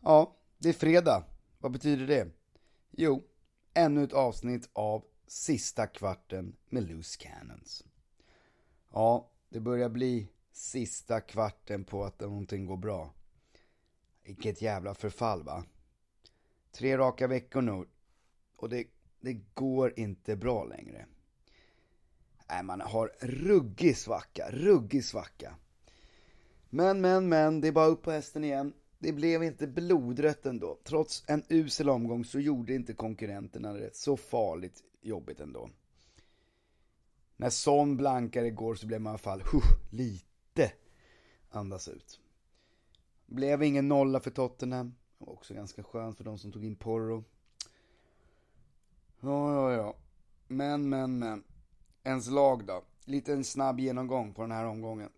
Ja, det är fredag. Vad betyder det? Jo, ännu ett avsnitt av sista kvarten med Loose Cannons. Ja, det börjar bli sista kvarten på att någonting går bra. Vilket jävla förfall va? Tre raka veckor nu och det, det går inte bra längre. Nej, man har ruggig svacka, ruggig svacka. Men, men, men, det är bara upp på hästen igen. Det blev inte blodrött ändå. Trots en usel omgång så gjorde inte konkurrenterna det så farligt jobbigt ändå. När Son blankade igår så blev man i alla fall, huh, lite andas ut. Blev ingen nolla för Tottenham. Det var också ganska skönt för de som tog in Porro. Ja, ja, ja. Men, men, men. Ens lag då? Lite en snabb genomgång på den här omgången.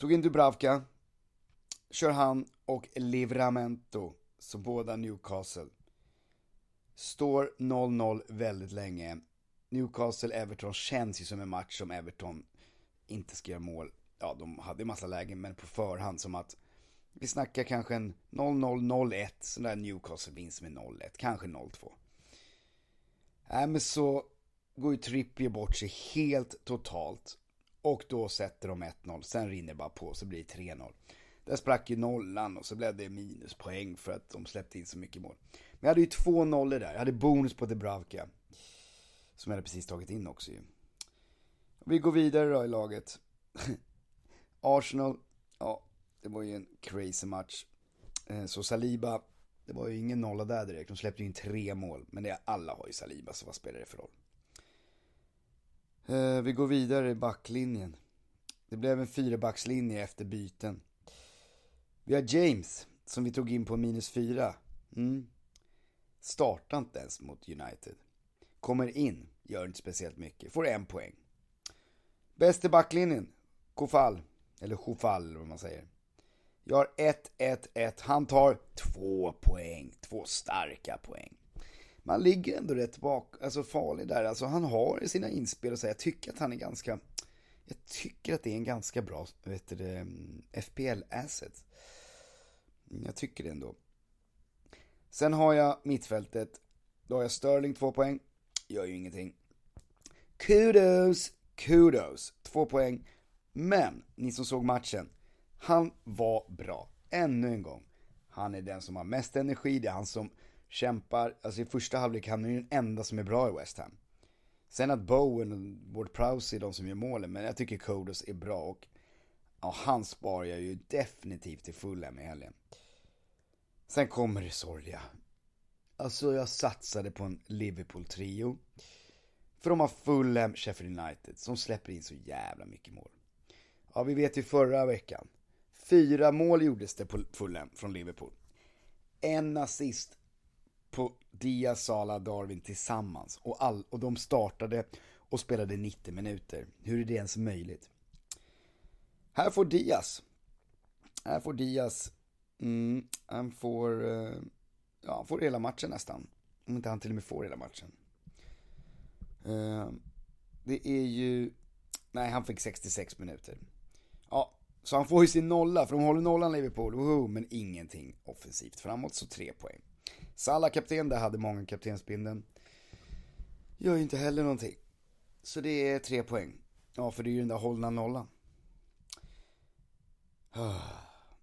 Tog in Dubravka. Kör han och Livramento, så båda Newcastle. Står 0-0 väldigt länge. Newcastle-Everton känns ju som en match som Everton inte ska göra mål. Ja, de hade en massa lägen, men på förhand som att vi snackar kanske en 0-0-0-1, sån där Newcastle-vinst med 0-1, kanske 0-2. Nej, men så går ju Trippier bort sig helt totalt. Och då sätter de 1-0, sen rinner det bara på så blir det 3-0. Där sprack ju nollan och så blev det minuspoäng för att de släppte in så mycket mål. Men jag hade ju två nollor där, jag hade bonus på Debravka. Som jag hade precis tagit in också ju. Vi går vidare då i laget. Arsenal, ja, det var ju en crazy match. Eh, så Saliba, det var ju ingen nolla där direkt. De släppte ju in tre mål. Men det, alla har ju Saliba, så vad spelar det för roll? Eh, vi går vidare i backlinjen. Det blev en fyrabackslinje efter byten. Vi har James, som vi tog in på minus fyra. Mm. Startar inte ens mot United. Kommer in, gör inte speciellt mycket. Får en poäng. Bäst i backlinjen, Kofall. Eller Chofall, eller vad man säger. Jag har 1-1-1. Han tar två poäng. Två starka poäng. Man ligger ändå rätt bak, alltså farlig där. Alltså han har sina inspel och så. Jag tycker att han är ganska, jag tycker att det är en ganska bra, vet du, FPL asset. Mm, jag tycker det ändå. Sen har jag mittfältet. Då har jag Sterling två poäng. Gör ju ingenting. Kudos, kudos. Två poäng. Men, ni som såg matchen. Han var bra. Ännu en gång. Han är den som har mest energi, det är han som kämpar. Alltså i första halvlek, han är den enda som är bra i West Ham. Sen att Bowen och Ward Prowse är de som gör målen, men jag tycker Kodos är bra och ja, han sparar jag ju definitivt till Fulham i helgen. Sen kommer det sorgliga. Alltså jag satsade på en Liverpool-trio. För de har Fulham, Sheffield United, som släpper in så jävla mycket mål. Ja, vi vet ju förra veckan. Fyra mål gjordes det på Fulham från Liverpool. En assist på Diaz, Sala, Darwin tillsammans. Och, all, och de startade och spelade 90 minuter. Hur är det ens möjligt? Här får Diaz. Här får Diaz. Mm, han får, eh, ja, han får hela matchen nästan. Om inte han till och med får hela matchen. Eh, det är ju, nej han fick 66 minuter. Ja, så han får ju sin nolla, för de håller nollan Liverpool, woho, men ingenting offensivt framåt, så tre poäng. Salah kapten, där hade många kaptensbindeln. Gör ju inte heller någonting. Så det är tre poäng. Ja, för det är ju den där hållna nollan.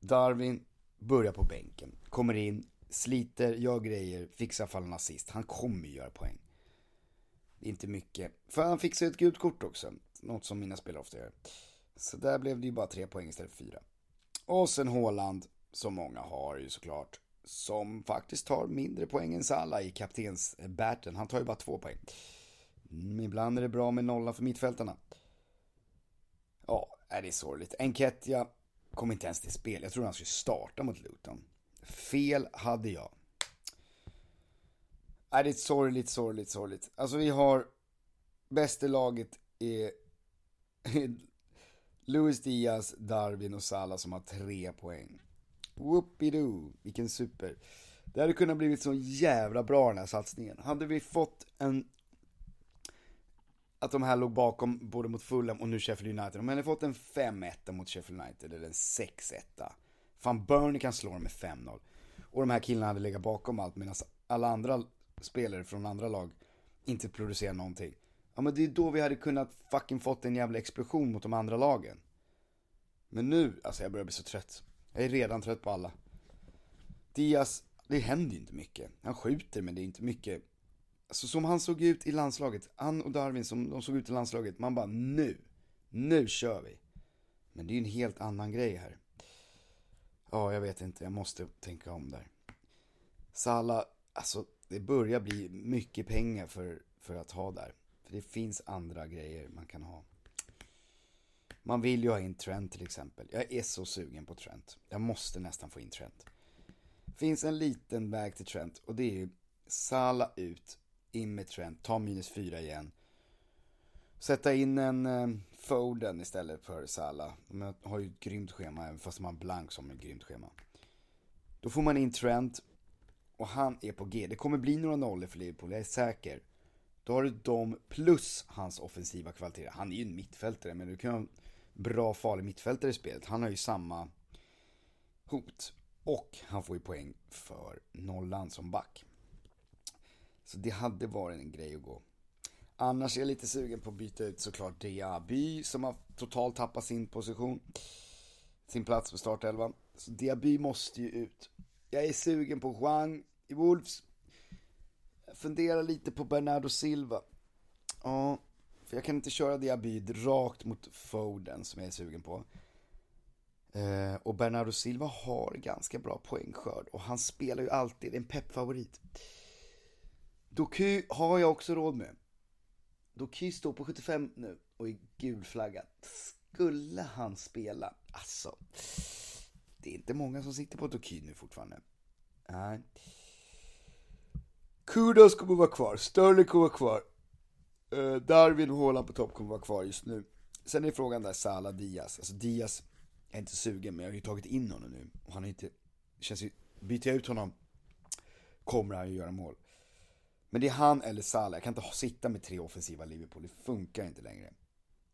Darwin börjar på bänken, kommer in, sliter, gör grejer, fixar fallen assist. Han kommer ju göra poäng. Det är inte mycket. För han fixar ett gult kort också. Något som mina spelare ofta gör. Så där blev det ju bara tre poäng istället för fyra. Och sen Håland, som många har ju såklart. Som faktiskt tar mindre poäng än Salah i kaptensbärten. Han tar ju bara två poäng. Mm, ibland är det bra med nolla för mittfältarna. Ja, är det är sorgligt. Enketia kom inte ens till spel. Jag trodde han skulle starta mot Luton. Fel hade jag. Är det är sorgligt, sorgligt, sorgligt. Alltså vi har bästa laget är Luis Diaz, Darwin och Salah som har tre poäng. Whoopidoo, vilken super. Det hade kunnat blivit så jävla bra den här satsningen. Hade vi fått en att de här låg bakom både mot Fulham och nu Sheffield United. Om de hade fått en 5-1 mot Sheffield United eller en 6-1. Fan, Burnley kan slå dem med 5-0. Och de här killarna hade legat bakom allt medan alla andra spelare från andra lag inte producerar någonting. Ja men det är då vi hade kunnat fucking fått en jävla explosion mot de andra lagen. Men nu, alltså jag börjar bli så trött. Jag är redan trött på alla. Diaz, det händer ju inte mycket. Han skjuter men det är inte mycket. Alltså som han såg ut i landslaget, han och Darwin som de såg ut i landslaget, man bara nu, nu kör vi. Men det är ju en helt annan grej här. Ja, jag vet inte, jag måste tänka om där. Sala, alltså det börjar bli mycket pengar för, för att ha där. För det finns andra grejer man kan ha. Man vill ju ha in Trent till exempel. Jag är så sugen på Trent. Jag måste nästan få in Trent. Finns en liten väg till Trent och det är ju Sala ut, in med Trent, ta minus fyra igen. Sätta in en eh, Foden istället för Sala. De har ju ett grymt schema, även fast man har blank som ett grymt schema. Då får man in Trent och han är på G. Det kommer bli några nollor för Liverpool, jag är säker. Då har du dem plus hans offensiva kvaliteter. Han är ju en mittfältare, men du kan bra farlig mittfältare i spelet. Han har ju samma hot. Och han får ju poäng för nollan som back. Så det hade varit en grej att gå. Annars är jag lite sugen på att byta ut såklart Diaby som har totalt tappat sin position. Sin plats på startelvan. Så Diaby måste ju ut. Jag är sugen på Juan i Wolves. Jag funderar lite på Bernardo Silva. Ja, för jag kan inte köra Diabyd rakt mot Foden som jag är sugen på. Eh, och Bernardo Silva har ganska bra poängskörd och han spelar ju alltid, en peppfavorit. Doku har jag också råd med. Doku står på 75 nu och är gulflaggad. Skulle han spela, alltså. Det är inte många som sitter på Doku nu fortfarande. Nej. Kudos kommer vara kvar, Sterling kommer vara kvar. Uh, Darwin och Haaland på topp kommer vara kvar just nu. Sen är frågan där Salah Diaz. Alltså Diaz, jag är inte sugen men jag har ju tagit in honom nu. Och han är inte, känns ju, byter jag ut honom kommer han ju göra mål. Men det är han eller Salah, jag kan inte sitta med tre offensiva Liverpool, det funkar inte längre.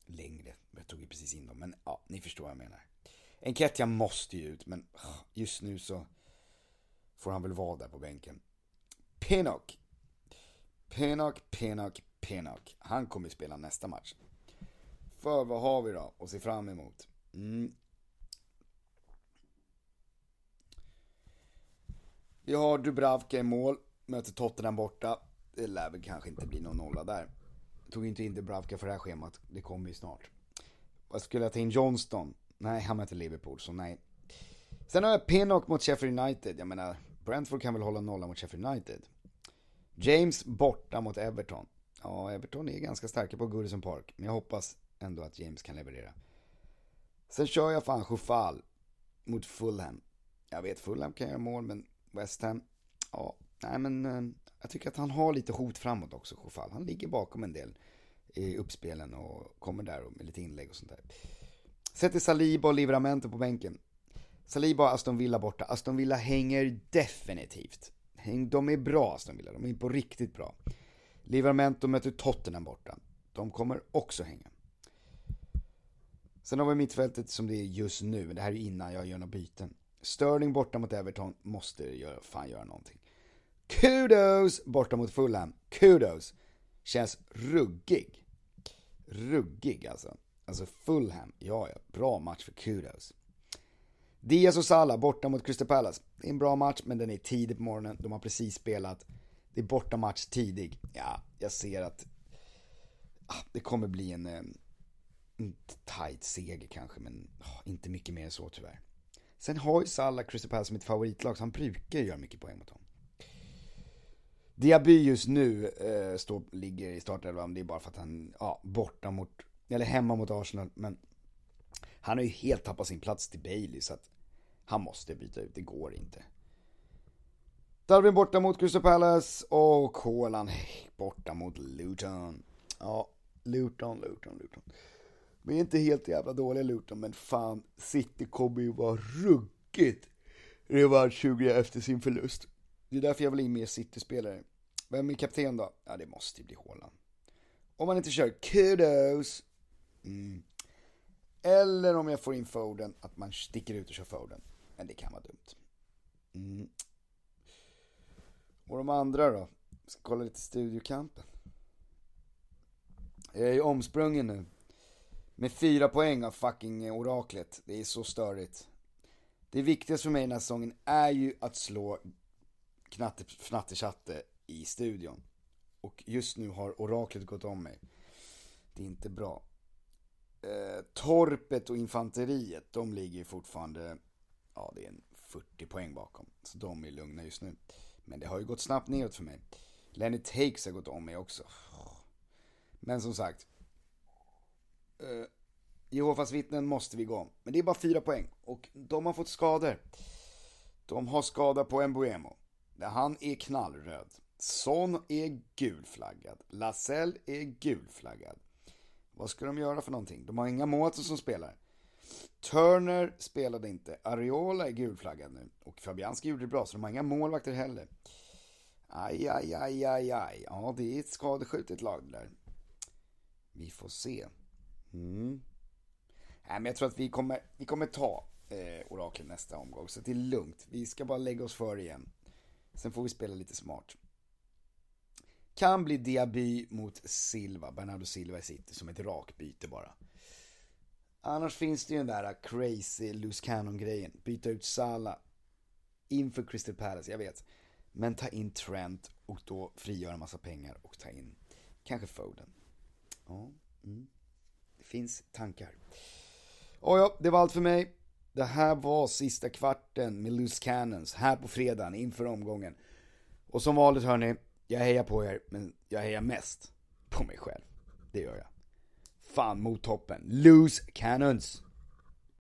Längre, jag tog ju precis in dem, men ja, ni förstår vad jag menar. Enketia måste ju ut, men ah, just nu så får han väl vara där på bänken. Pinnock. Pinnock, Pinnock, Pinnock. Han kommer spela nästa match. För vad har vi då att se fram emot? Mm. Vi har Dubravka i mål, möter Tottenham borta. Det lär väl kanske inte bli någon nolla där. Tog inte in Dubravka för det här schemat, det kommer ju snart. Vad skulle jag ta in Johnston? Nej, han möter Liverpool, så nej. Sen har jag Pinnock mot Sheffield United. Jag menar, Brentford kan väl hålla nolla mot Sheffield United. James borta mot Everton. Ja, Everton är ganska starka på Goodison Park, men jag hoppas ändå att James kan leverera. Sen kör jag fan Chofal mot Fulham. Jag vet Fulham kan göra mål, men West Ham, ja, nej men eh, jag tycker att han har lite hot framåt också, Chofal. Han ligger bakom en del i uppspelen och kommer där med lite inlägg och sånt där. Sätter Saliba och Livramento på bänken. Saliba och Aston Villa borta. Aston Villa hänger definitivt. De är bra Aston Villa, de är på riktigt bra. Livramento möter Tottenham borta. De kommer också hänga. Sen har vi mittfältet som det är just nu, det här är innan jag gör några byten. Sterling borta mot Everton, måste göra, fan göra någonting. Kudos borta mot Fulham, kudos. Känns ruggig. Ruggig alltså. Alltså Fulham, ja ja, bra match för kudos. Diaz och Salah borta mot Crystal Palace. Det är en bra match, men den är tidig på morgonen. De har precis spelat. Det är bortamatch tidig. Ja, jag ser att ah, det kommer bli en, eh, en tight seger kanske, men ah, inte mycket mer än så tyvärr. Sen har ju Salah Crystal Palace som ett favoritlag, så han brukar göra mycket poäng mot dem. Diaby just nu eh, står, ligger i startelvan, det är bara för att han, ja, borta mot, eller hemma mot Arsenal, men han har ju helt tappat sin plats till Bailey så att han måste byta ut, det går inte. Darwin borta mot Crystal Palace och Haaland borta mot Luton. Ja, Luton, Luton, Luton. Vi är inte helt jävla dåliga Luton, men fan, City kommer ju vara ruggigt revanschsugna efter sin förlust. Det är därför jag vill in mer City-spelare. Vem är kapten då? Ja, det måste ju bli Haaland. Om man inte kör kudos. Mm. Eller om jag får in Foden, att man sticker ut och kör Foden. Men det kan vara dumt. Mm. Och de andra då? Ska kolla lite studiokampen. Jag är ju omsprungen nu. Med fyra poäng av fucking oraklet. Det är så störigt. Det viktigaste för mig den här säsongen är ju att slå knatte, fnattechatte i studion. Och just nu har oraklet gått om mig. Det är inte bra. Eh, torpet och infanteriet, de ligger fortfarande, ja det är en 40 poäng bakom. Så de är lugna just nu. Men det har ju gått snabbt neråt för mig. Lenny Takes har gått om mig också. Men som sagt. Eh, Jehovas vittnen måste vi gå om. Men det är bara fyra poäng. Och de har fått skador. De har skada på Mbuemo. Han är knallröd. Son är gulflaggad. Lasell är gulflaggad. Vad ska de göra för någonting? De har inga målvakter som spelar. Turner spelade inte. Areola är gulflaggad nu. Och Fabianski gjorde det bra, så de har inga målvakter heller. Aj, aj, aj, aj, aj. Ja, det är ett skadeskjutet lag det där. Vi får se. Mm. Nej, men jag tror att vi kommer, vi kommer ta eh, oraklet nästa omgång, så det är lugnt. Vi ska bara lägga oss för igen. Sen får vi spela lite smart. Kan bli Diaby mot Silva, Bernardo Silva i City, som ett rakbyte bara. Annars finns det ju den där crazy loose cannon grejen. Byta ut Sala inför Crystal Palace, jag vet. Men ta in Trent och då frigöra en massa pengar och ta in kanske Foden. Ja, mm. det finns tankar. Oh ja, det var allt för mig. Det här var sista kvarten med Loose Cannons här på fredagen inför omgången. Och som vanligt hörni, jag hejar på er, men jag hejar mest på mig själv. Det gör jag. Fan mot toppen. Loose Cannons!